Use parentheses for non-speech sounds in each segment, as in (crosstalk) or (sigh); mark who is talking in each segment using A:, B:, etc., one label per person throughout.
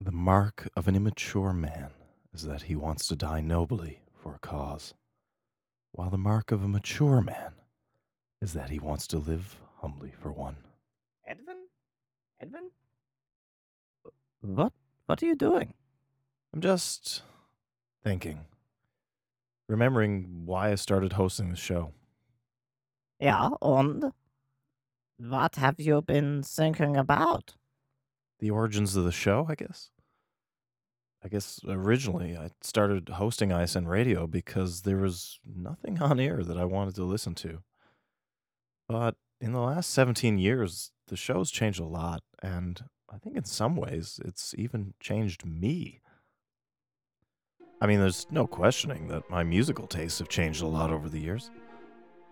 A: The mark of an immature man is that he wants to die nobly for a cause, while the mark of a mature man is that he wants to live humbly for one.
B: Edwin? Edwin? What? What are you doing?
A: I'm just thinking, remembering why I started hosting the show.
B: Yeah, and what have you been thinking about?
A: The origins of the show, I guess. I guess originally I started hosting ISN Radio because there was nothing (laughs) on air that I wanted to listen to. But in the last 17 years, the show's changed a lot, and I think in some ways it's even changed me. I mean, there's no questioning that my musical tastes have changed a lot over the years.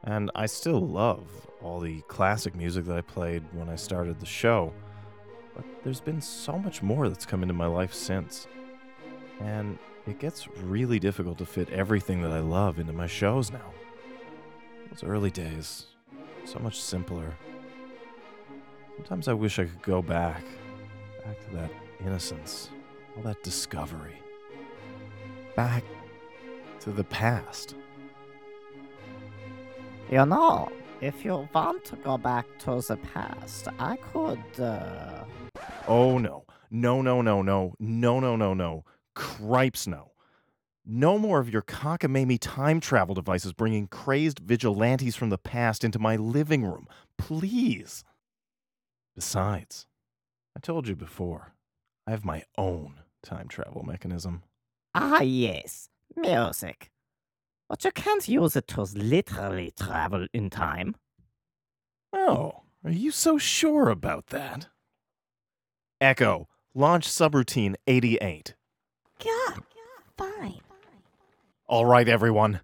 A: And I still love all the classic music that I played when I started the show. But there's been so much more that's come into my life since. And it gets really difficult to fit everything that I love into my shows now. Those early days, so much simpler. Sometimes I wish I could go back, back to that innocence, all that discovery, back to the past.
B: You know, if you want to go back to the past, I could, uh...
A: Oh no. No, no, no, no. No, no, no, no. Cripes no. No more of your cockamamie time travel devices bringing crazed vigilantes from the past into my living room. Please. Besides, I told you before, I have my own time travel mechanism.
B: Ah, yes, music. But you can't use it to literally travel in time.
A: Oh, are you so sure about that? Echo, launch subroutine 88.
C: Yeah, yeah, fine.
A: All right, everyone,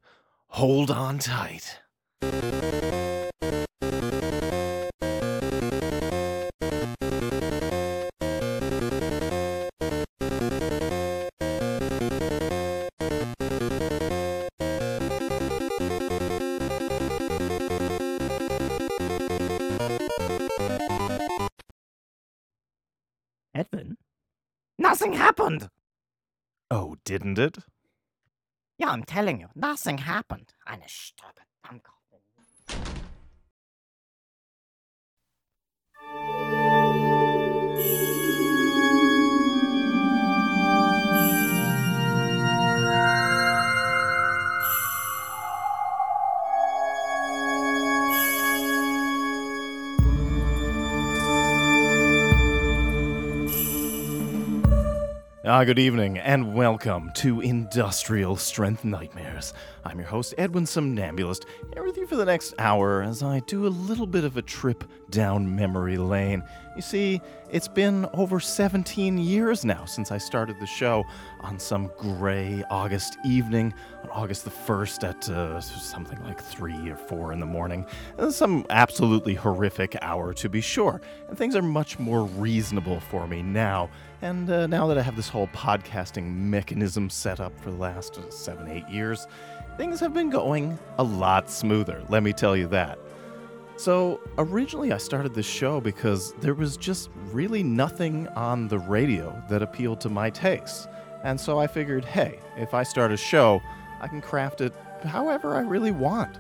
A: hold on tight.
B: Nothing happened!
A: Oh, didn't it?
B: Yeah, I'm telling you, nothing happened. Eine Stube Dummkopf.
A: Ah, good evening, and welcome to Industrial Strength Nightmares. I'm your host, Edwin Somnambulist, here with you for the next hour as I do a little bit of a trip down memory lane. You see, it's been over 17 years now since I started the show on some gray August evening, on August the 1st at uh, something like 3 or 4 in the morning. Uh, Some absolutely horrific hour, to be sure, and things are much more reasonable for me now. And uh, now that I have this whole podcasting mechanism set up for the last uh, seven, eight years, things have been going a lot smoother, let me tell you that. So, originally, I started this show because there was just really nothing on the radio that appealed to my tastes. And so I figured, hey, if I start a show, I can craft it however I really want.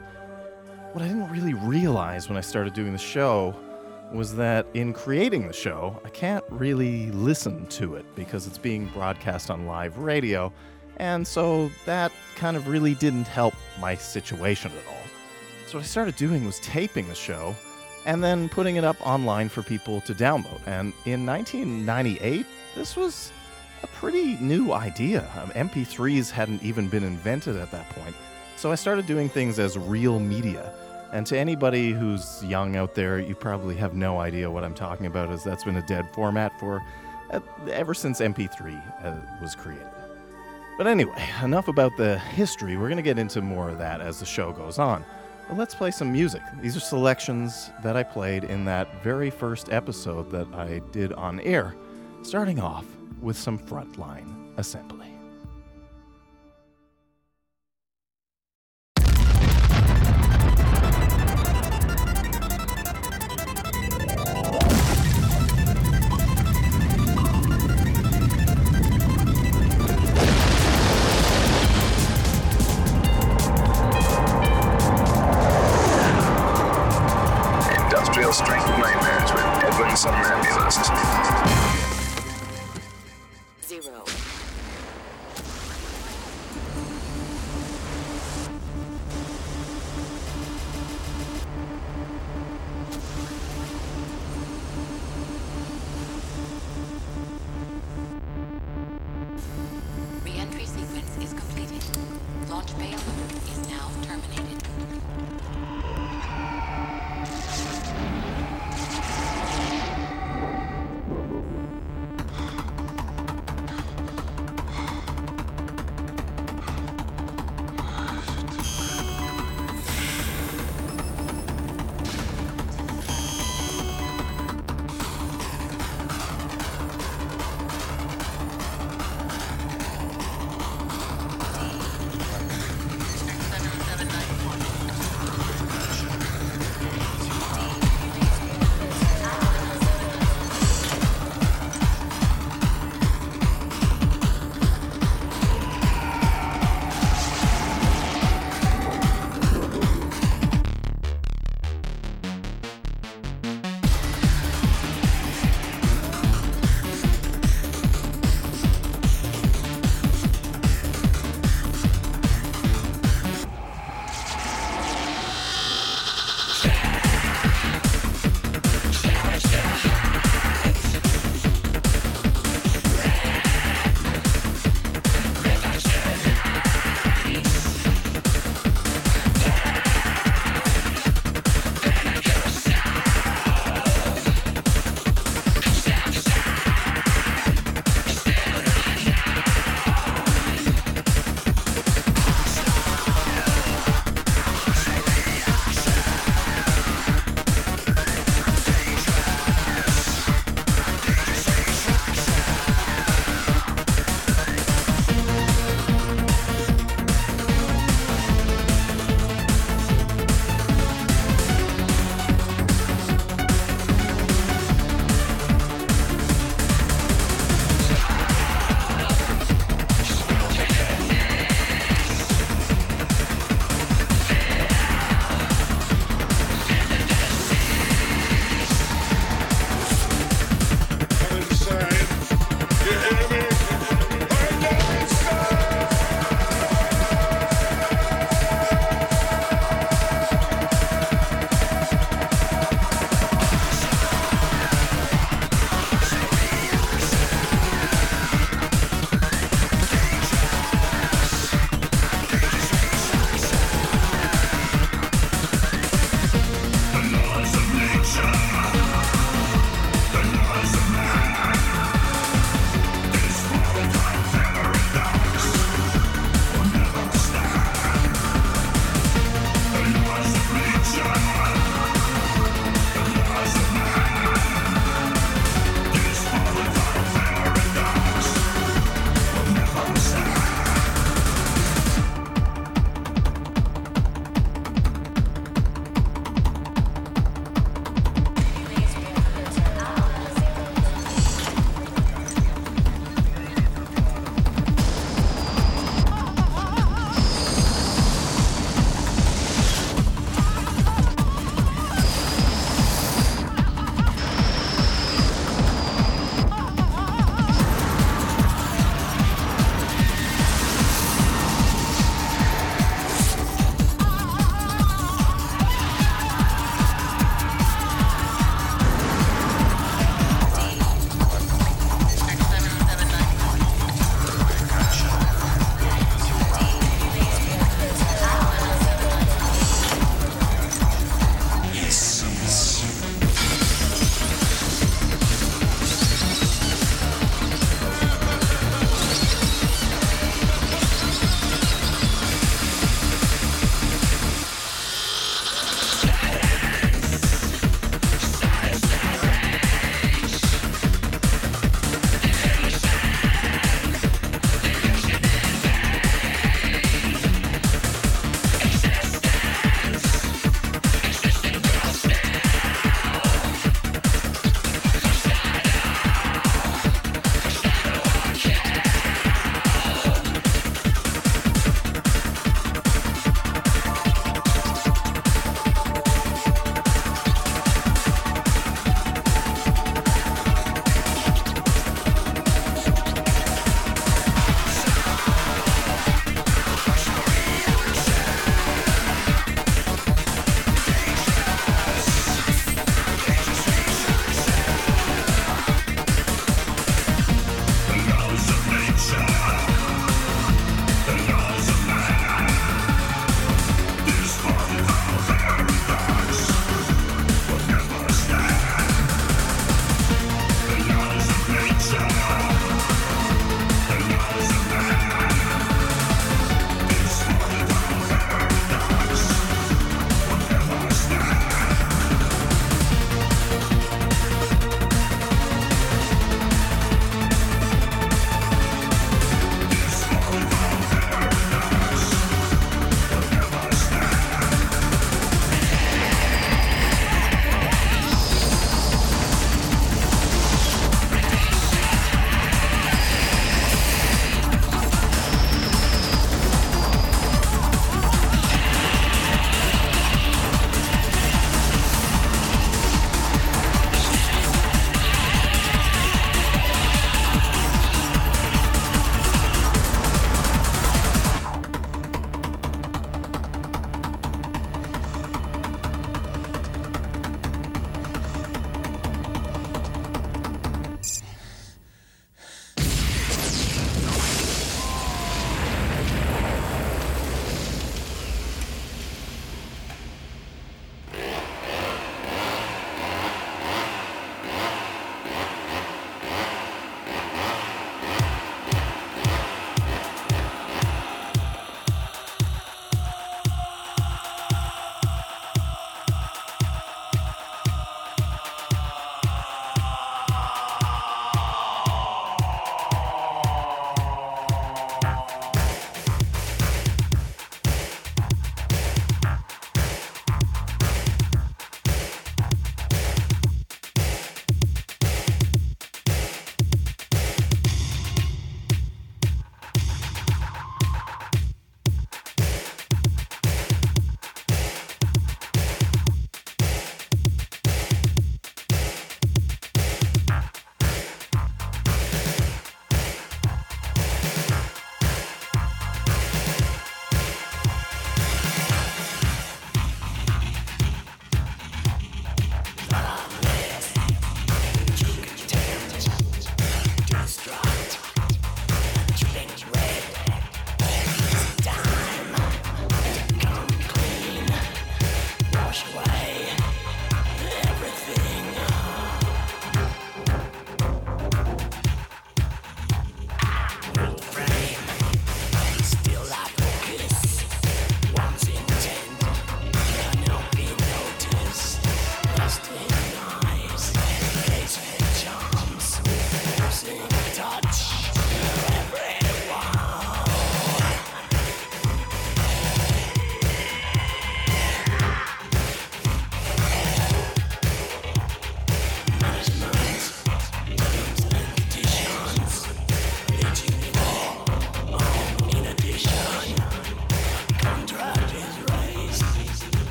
A: What I didn't really realize when I started doing the show was that in creating the show, I can't really listen to it because it's being broadcast on live radio, and so that kind of really didn't help my situation at all. So what I started doing was taping the show and then putting it up online for people to download. And in 1998, this was a pretty new idea. Um, MP3s hadn't even been invented at that point. So I started doing things as real media. And to anybody who's young out there, you probably have no idea what I'm talking about, as that's been a dead format for uh, ever since MP3 uh, was created. But anyway, enough about the history. We're going to get into more of that as the show goes on. But let's play some music. These are selections that I played in that very first episode that I did on air, starting off with some frontline assembly.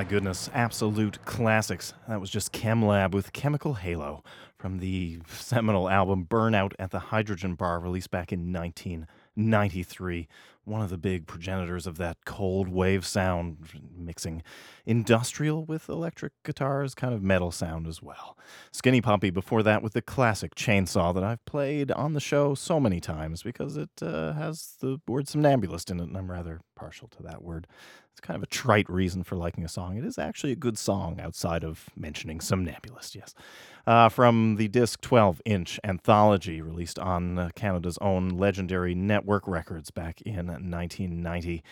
A: My goodness, absolute classics. That was just ChemLab with Chemical Halo from the seminal album Burnout at the Hydrogen Bar, released back in 1993. One of the big progenitors of that cold wave sound, mixing industrial with electric guitars, kind of metal sound as well. Skinny Puppy before that with the classic Chainsaw that I've played on the show so many times because it uh, has the word somnambulist in it, and I'm rather partial to that word. It's kind of a trite reason for liking a song. It is actually a good song outside of mentioning somnambulist, yes. Uh, from the disc 12 inch anthology released on Canada's own legendary Nettwerk Records back in 1990.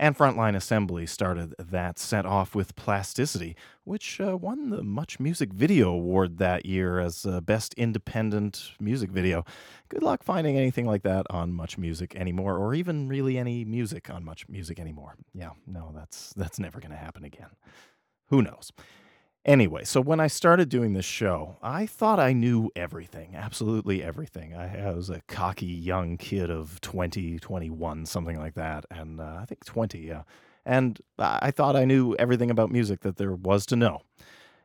A: And Frontline Assembly started that set off with Plasticity, which uh, won the Much Music Video Award that year as uh, Best Independent Music Video. Good luck finding anything like that on Much Music anymore, or even really any music on Much Music anymore. Yeah, no, that's that's never going to happen again. Who knows? Anyway, so when I started doing this show, I thought I knew everything, absolutely everything. I, I was a cocky young kid of 20, 21, something like that. And uh, I think 20, yeah. And I thought I knew everything about music that there was to know.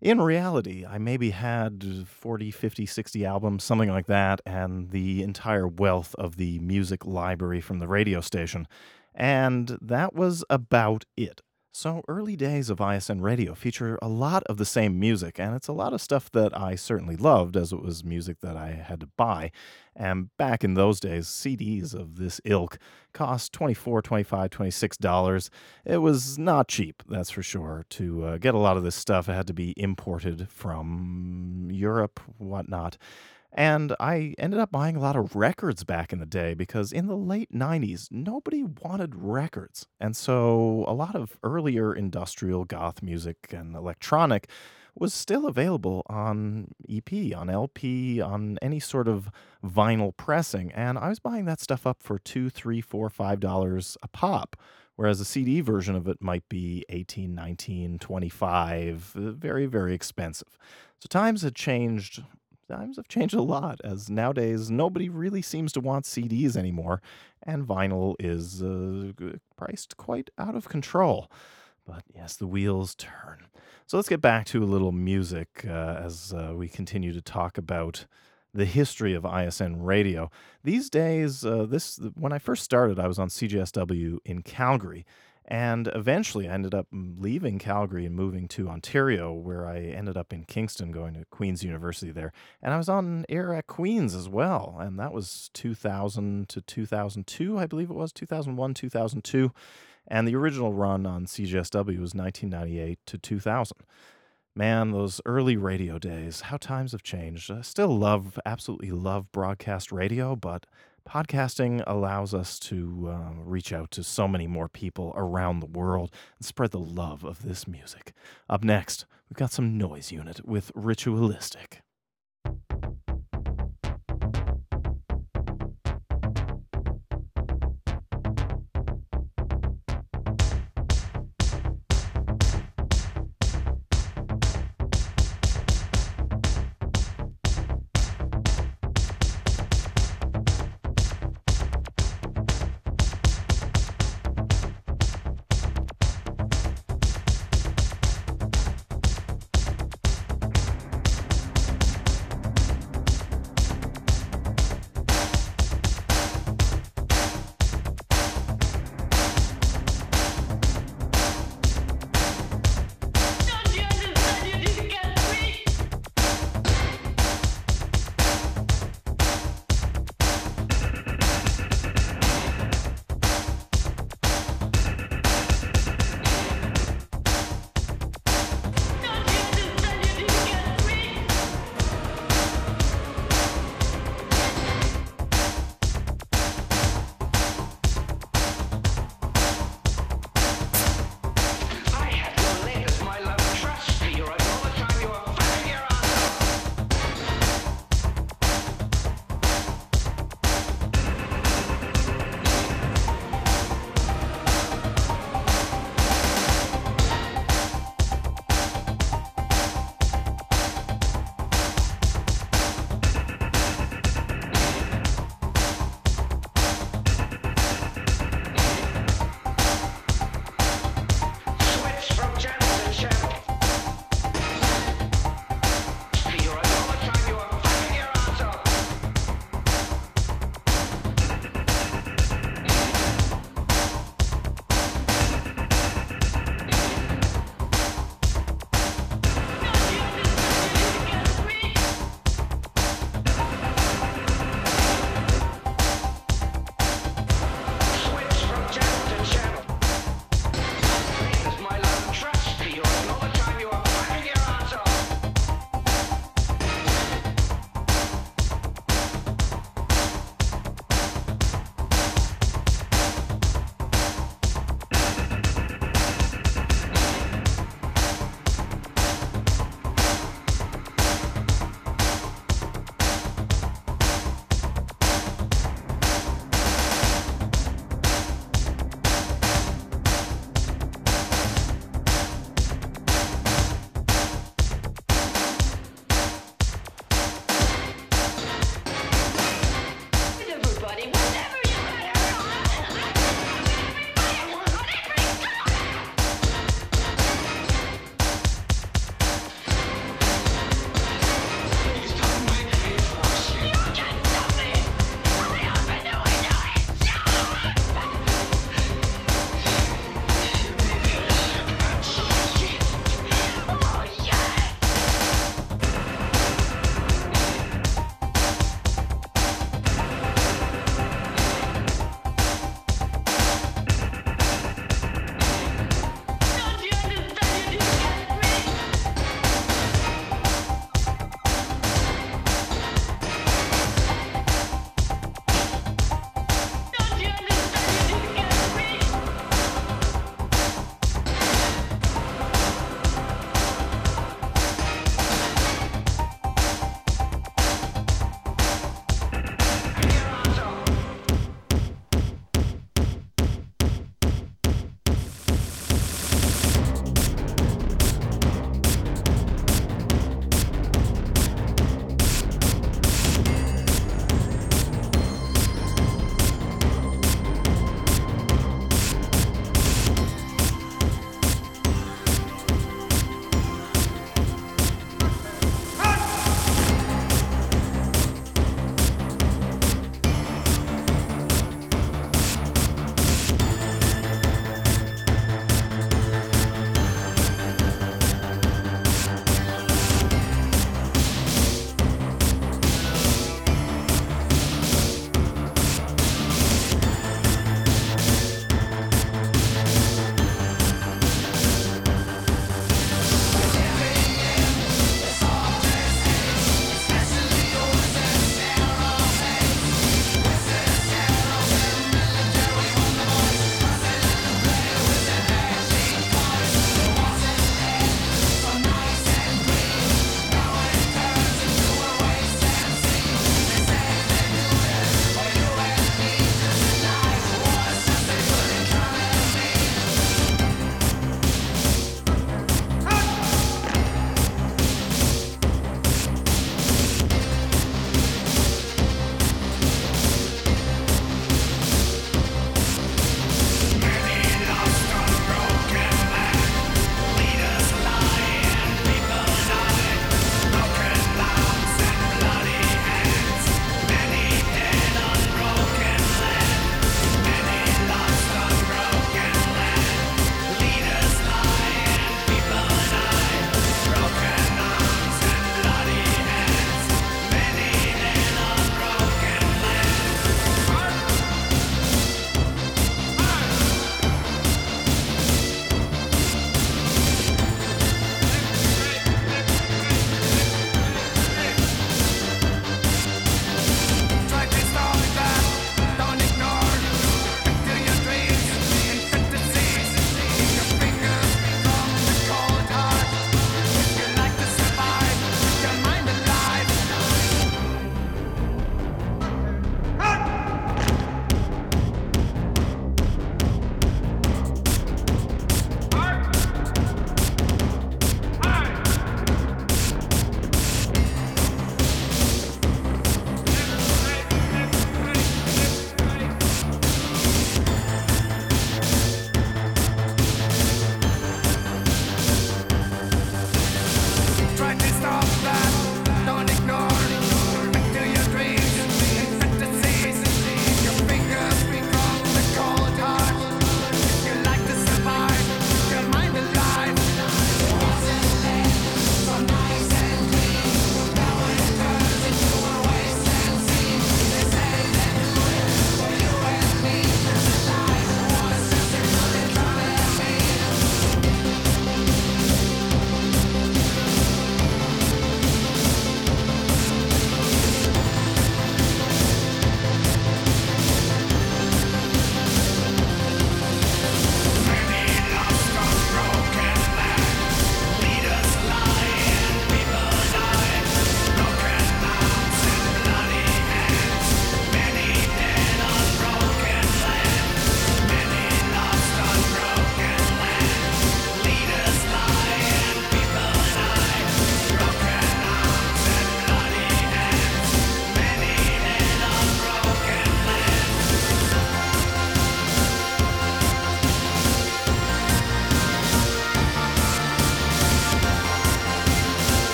A: In reality, I maybe had 40, 50, 60 albums, something like that, and the entire wealth of the music library from the radio station. And that was about it. So, early days of ISN radio feature a lot of the same music, and it's a lot of stuff that I certainly loved as it was music that I had to buy. And back in those days, CDs of this ilk cost $24, $25, $26. It was not cheap, that's for sure. To uh, get a lot of this stuff, it had to be imported from Europe, whatnot. And I ended up buying a lot of records back in the day because in the late 90s, nobody wanted records. And so a lot of earlier industrial goth music and electronic was still available on EP, on LP, on any sort of vinyl pressing. And I was buying that stuff up for two, three, four, five dollars a pop. Whereas a CD version of it might be 18, 19, 25, uh, very, very expensive. So times had changed times have changed a lot as nowadays nobody really seems to want CDs anymore, and vinyl is uh, priced quite out of control. But yes, the wheels turn. So let's get back to a little music uh, as uh, we continue to talk about the history of ISN radio. These days, uh, this when I first started, I was on CJSW in Calgary, and eventually, I ended up leaving Calgary and moving to Ontario, where I ended up in Kingston, going to Queen's University there. And I was on air at Queen's as well. And that was 2000 to 2002, I believe it was, 2001, 2002. And the original run on CJSW was 1998 to 2000. Man, those early radio days, how times have changed. I still love, absolutely love broadcast radio, but podcasting allows us to uh, reach out to so many more people around the world and spread the love of this music. Up next, we've got some Noise Unit with Ritualistic.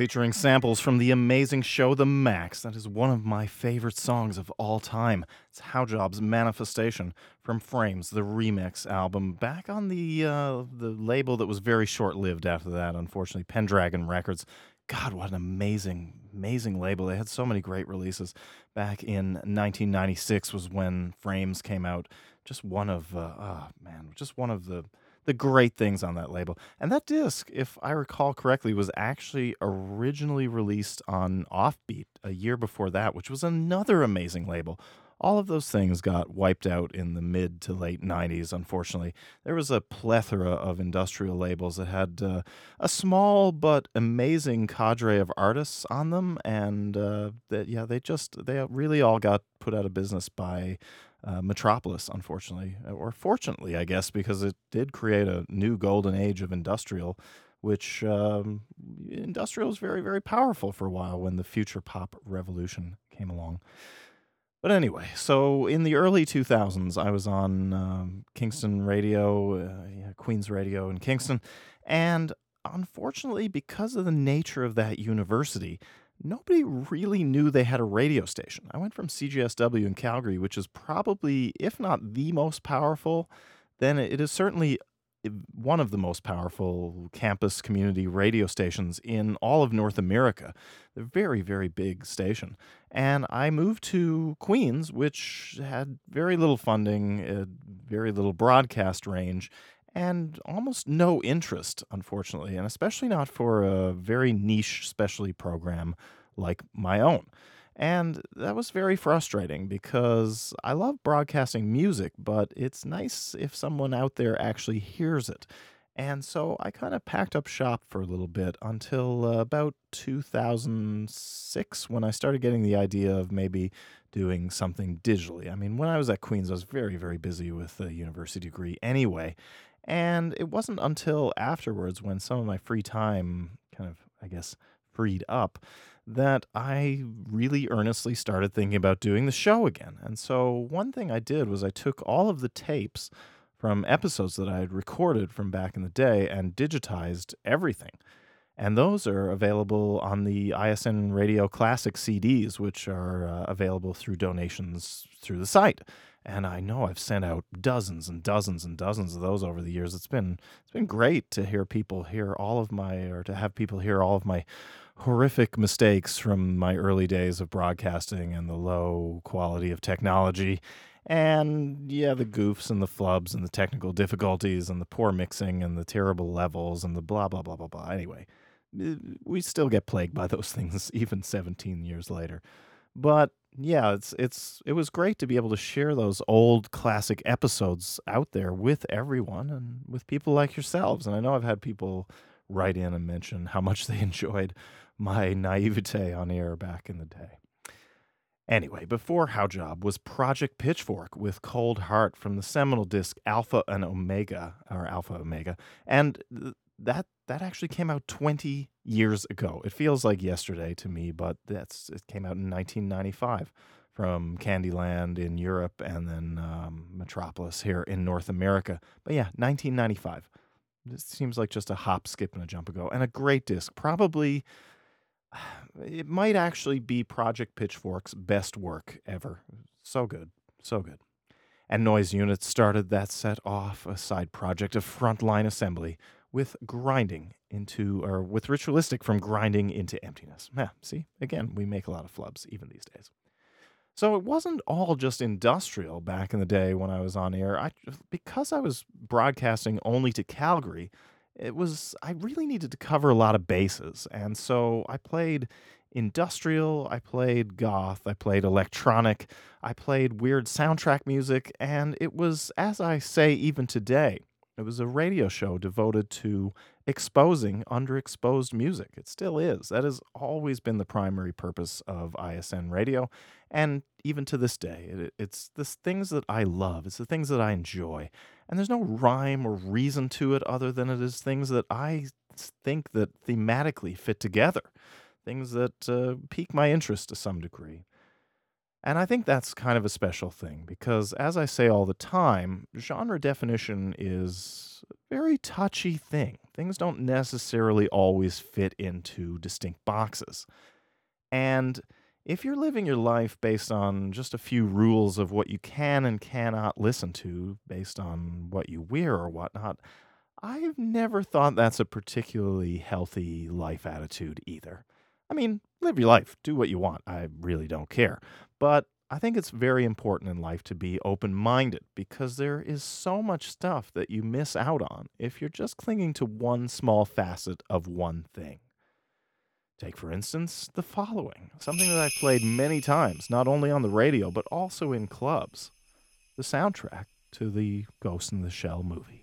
A: Featuring samples from the amazing show The Max. That is one of my favorite songs of all time. It's Haujobb's Manifestation from Frames, the remix album, back on the uh, the label that was very short lived after that, unfortunately, Pendragon Records. God, what an amazing, amazing label. They had so many great releases. Back in 1996 was when Frames came out. Just one of, uh, oh man, just one of the the great things on that label. And that disc, if I recall correctly, was actually originally released on Offbeat a year before that, which was another amazing label. All of those things got wiped out in the mid to late 90s, unfortunately. There was a plethora of industrial labels that had uh, a small but amazing cadre of artists on them. And uh, that, yeah, they just, they really all got put out of business by uh, Metropolis, unfortunately, or fortunately, I guess, because it did create a new golden age of industrial, which um, industrial was very, very powerful for a while when the future pop revolution came along. But anyway, so in the early 2000s, I was on um, Kingston Radio, uh, yeah, Queens Radio in Kingston, and unfortunately, because of the nature of that university, nobody really knew they had a radio station. I went from CJSW in Calgary, which is probably, if not the most powerful, then it is certainly eh, one of the most powerful campus community radio stations in all of North America. They're very, very big station. And I moved to Queens, which had very little funding, uh, very little broadcast range, and almost no interest, unfortunately, and especially not for a very niche specialty program like my own. And that was very frustrating because I love broadcasting music, but it's nice if someone out there actually hears it. And so I kind of packed up shop for a little bit until uh, about 2006 when I started getting the idea of maybe doing something digitally. I mean, when I was at Queens, I was very, very busy with a university degree anyway. And it wasn't until afterwards, when some of my free time kind of, I guess, freed up, that I really earnestly started thinking about doing the show again. And so, one thing I did was I took all of the tapes from episodes that I had recorded from back in the day and digitized everything. And those are available on the ISN Radio Classic CDs, which are uh, available through donations through the site and I know I've sent out dozens and dozens and dozens of those over the years. It's been it's been great to hear people hear all of my or to have people hear all of my horrific mistakes from my early days of broadcasting and the low quality of technology and yeah, the goofs and the flubs and the technical difficulties and the poor mixing and the terrible levels and the blah blah blah blah blah. Anyway, eh, we still get plagued by (laughs) those things even 17 years later. But yeah, it's it's it was great to be able to share those old classic episodes out there with everyone and with people like yourselves. And I know I've had people write in and mention how much (laughs) they enjoyed my naivete on air back in the day. Anyway, before Haujobb was Project Pitchfork with Cold Heart from the seminal disc Alpha and Omega, or Alpha Omega, and that that actually came out 20 years ago. It feels like yesterday to me, but that's it came out in 1995 from Candyland in Europe and then um, Metropolis here in North America. But yeah, 1995. This seems like just a hop, skip, and a jump ago, and a great disc. Probably, (sighs) it might actually be Project Pitchfork's best work ever. So good, so good. And Noise Unit started that set off, a side project of Frontline Assembly with grinding into, or with ritualistic from grinding into emptiness. Yeah, see, again, we make a lot of flubs even these days. So it wasn't all just industrial back in the day when I was on air. I because I was broadcasting only to Calgary, it was I really needed to cover a lot of bases. And so I played industrial, I played goth, I played electronic, I played weird soundtrack music, and it was as I say even today, it was a radio show devoted to exposing underexposed music. It still is. That has always been the primary purpose of ISN radio. And even to this day, it, it's the things that I love, it's the things that I enjoy. And there's no rhyme or reason to it other than it is things that I think that thematically fit together, things that uh, pique my interest to some degree. And I think that's kind of a special thing because, as I say all the time, genre definition is a very touchy thing. Things don't necessarily always fit into distinct boxes. And if you're living your life based on just a few rules of what you can and cannot listen to, based on what you wear or whatnot, I've never thought that's a particularly healthy life attitude either. I mean, live your life, do what you want. I really don't care. But I think it's very important in life to be open minded because there is so much stuff that you miss out on if you're just clinging to one small facet of one thing. Take, for instance, the following something that I've played many times, not only on the radio, but also in clubs the soundtrack to the Ghost in the Shell movie.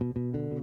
D: Standing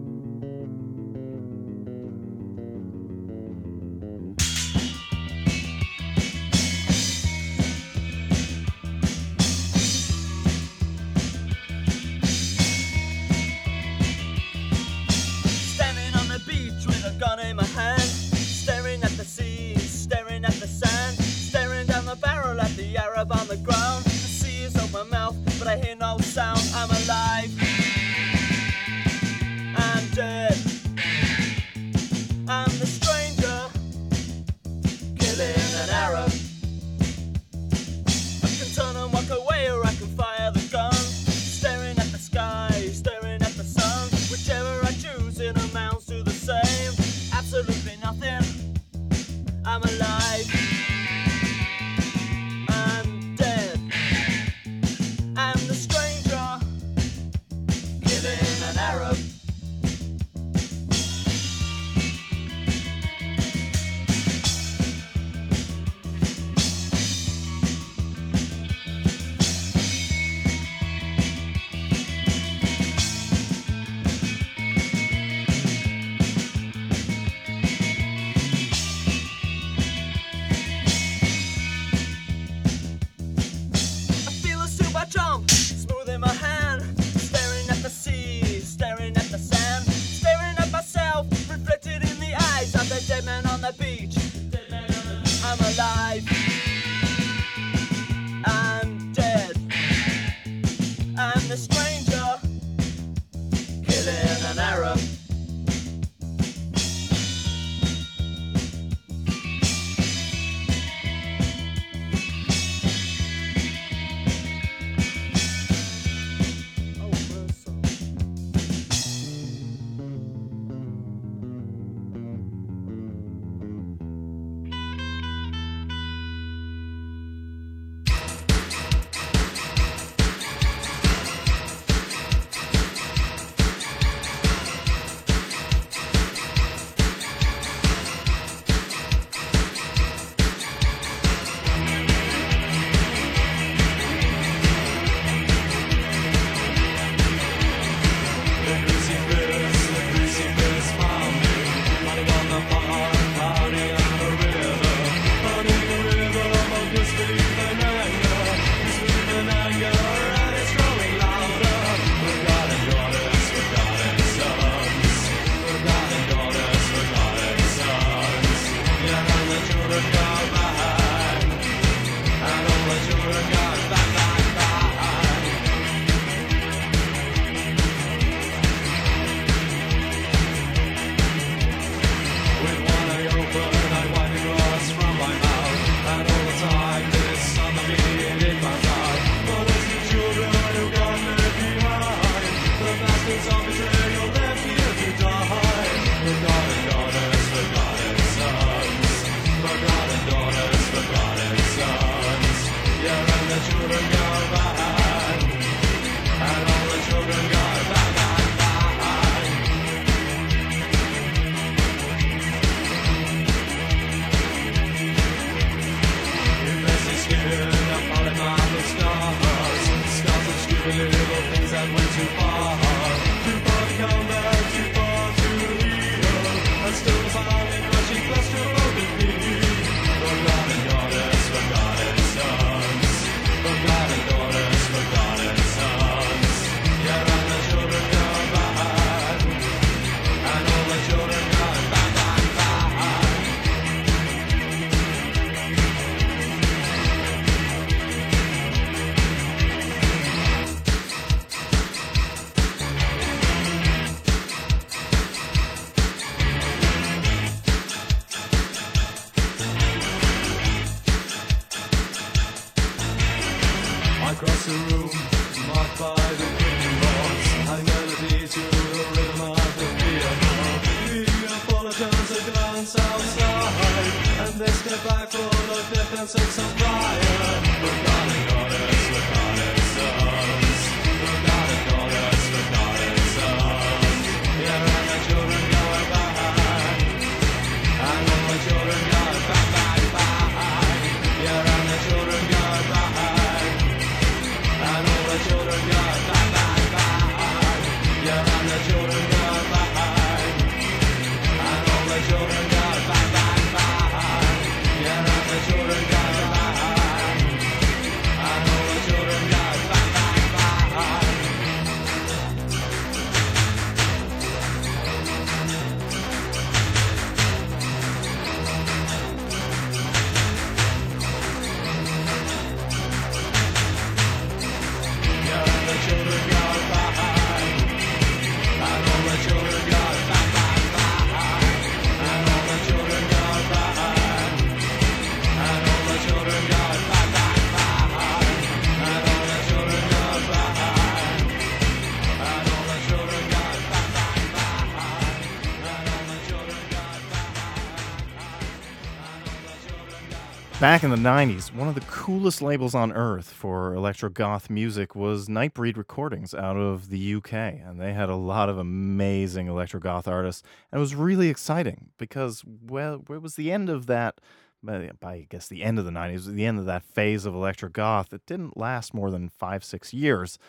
E: Back
A: in the 90s, one of the coolest labels on earth for electro goth music was Nightbreed Recordings out of the UK. And they had a lot of amazing electro goth artists. And it was really exciting because, well, it was the end of that, by by, I guess the end of the 90s, the end of that phase of electro goth It didn't last more than five, six years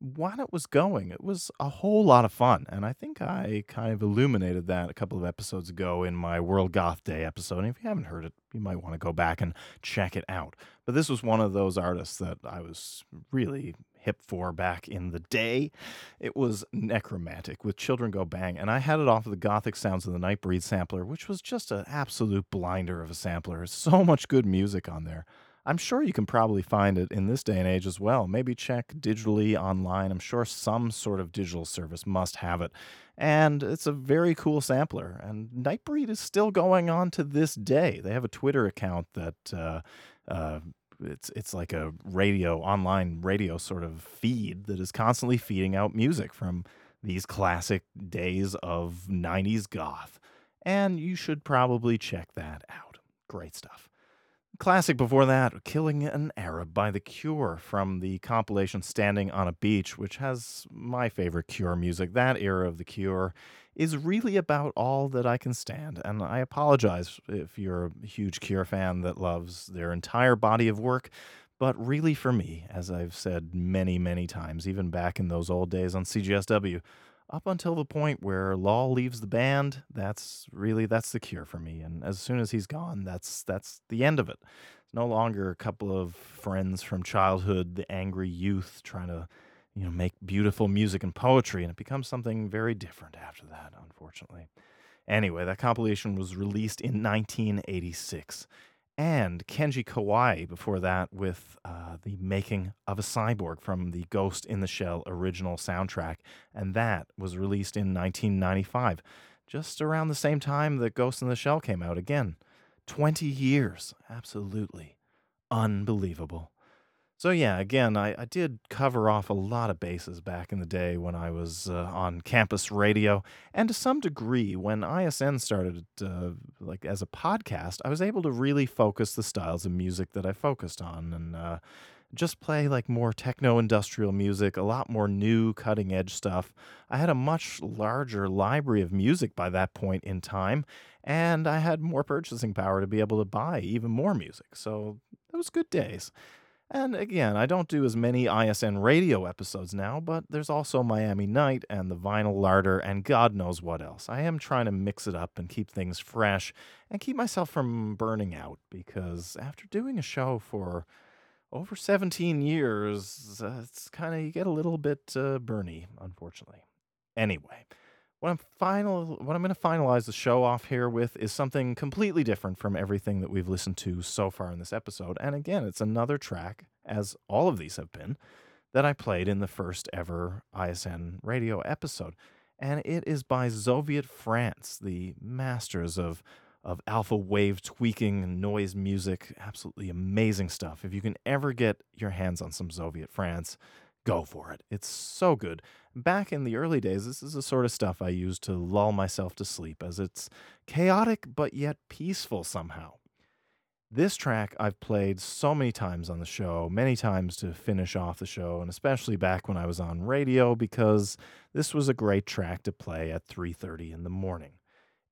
A: while it was going, it was a whole lot of fun. And I think I kind of illuminated that a couple of episodes ago in my World Goth Day episode. And if you haven't heard it, you might want to go back and check it out. But this was one of those artists that I was really hip for back in the day. It was Necromantic with Children Go Bang. And I had it off of the Gothic Sounds of the Nightbreed sampler, which was just an absolute blinder of a sampler. So much good music on there. I'm sure you can probably find it in this day and age as well. Maybe check digitally online. I'm sure some sort of digital service must have it. And it's a very cool sampler. And Nightbreed is still going on to this day. They have a Twitter account that uh, uh, it's it's like a radio online radio sort of feed that is constantly feeding out music from these classic days of 90s goth. And you should probably check that out. Great stuff. Classic before that, Killing an Arab by The Cure from the compilation Standing on a Beach, which has my favorite Cure music. That era of The Cure is really about all that I can stand. And I apologize if you're a huge Cure fan that loves their entire body of work. But really, for me, as I've said many, many times, even back in those old days on CJSW, up until the point where Lol leaves the band, that's really that's the cure for me. And as soon as he's gone, that's that's the end of it. It's no longer a couple of friends from childhood, the angry youth trying to, you know, make beautiful music and poetry, and it becomes something very different after that, unfortunately. Anyway, that compilation was released in 1986 and Kenji Kawai before that with uh, the making of a cyborg from the Ghost in the Shell original soundtrack, and that was released in 1995, just around the same time that Ghost in the Shell came out again. 20 years, absolutely unbelievable. So, yeah, again, I, I did cover off a lot of bases back in the day when I was uh, on campus radio. And to some degree, when ISN started, uh, like as a podcast, I was able to really focus the styles of music that I focused on and uh, just play like more techno industrial music, a lot more new cutting edge stuff. I had a much larger library of music by that point in time, and I had more purchasing power to be able to buy even more music. So, those good days. And again, I don't do as many ISN radio episodes now, but there's also Miami Night and the Vinyl Larder and God knows what else. I am trying to mix it up and keep things fresh and keep myself from burning out because after doing a show for over 17 years, uh, it's kind of, you get a little bit uh, burny, unfortunately. Anyway, what I'm final what I'm going to finalize the show off here with is something completely different from everything that we've listened to so far in this episode. And again, it's another track as all of these have been that I played in the first ever ISN radio episode. And it is by Zoviet France, the masters of of alpha wave tweaking and noise music. Absolutely amazing stuff. If you can ever get your hands on some Zoviet France, go for it. It's so good. Back in the early days, this is the sort of stuff I used to lull myself to sleep, as it's chaotic but yet peaceful somehow. This track I've played so many times on the show, many times to finish off the show, and especially back when I was on radio because this was a great track to play at 3:30 in the morning.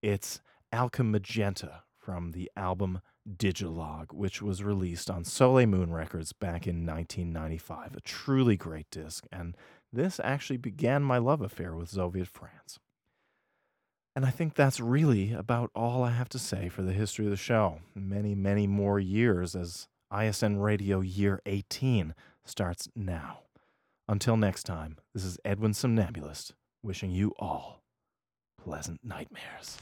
A: It's Alchem Magenta from the album Digilogue, which was released on Soleil Moon Records back in 1995. A truly great disc, and this actually began my love affair with Zoviet France. And I think that's really about all I have to say for the history of the show. Many, many more years as ISN Radio Year 18 starts now. Until next time, this is Edwin Somnambulist wishing you all pleasant nightmares.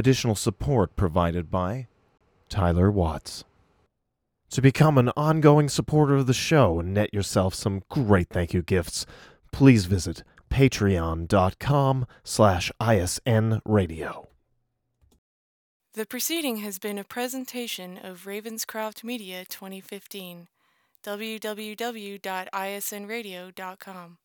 A: Additional support provided by Tyler Watts. To become an ongoing supporter of the show and net yourself some great thank you gifts, please visit patreon.com slash isn radio.
F: The preceding has been a presentation of Ravenscroft Media 2015. www.isnradio.com.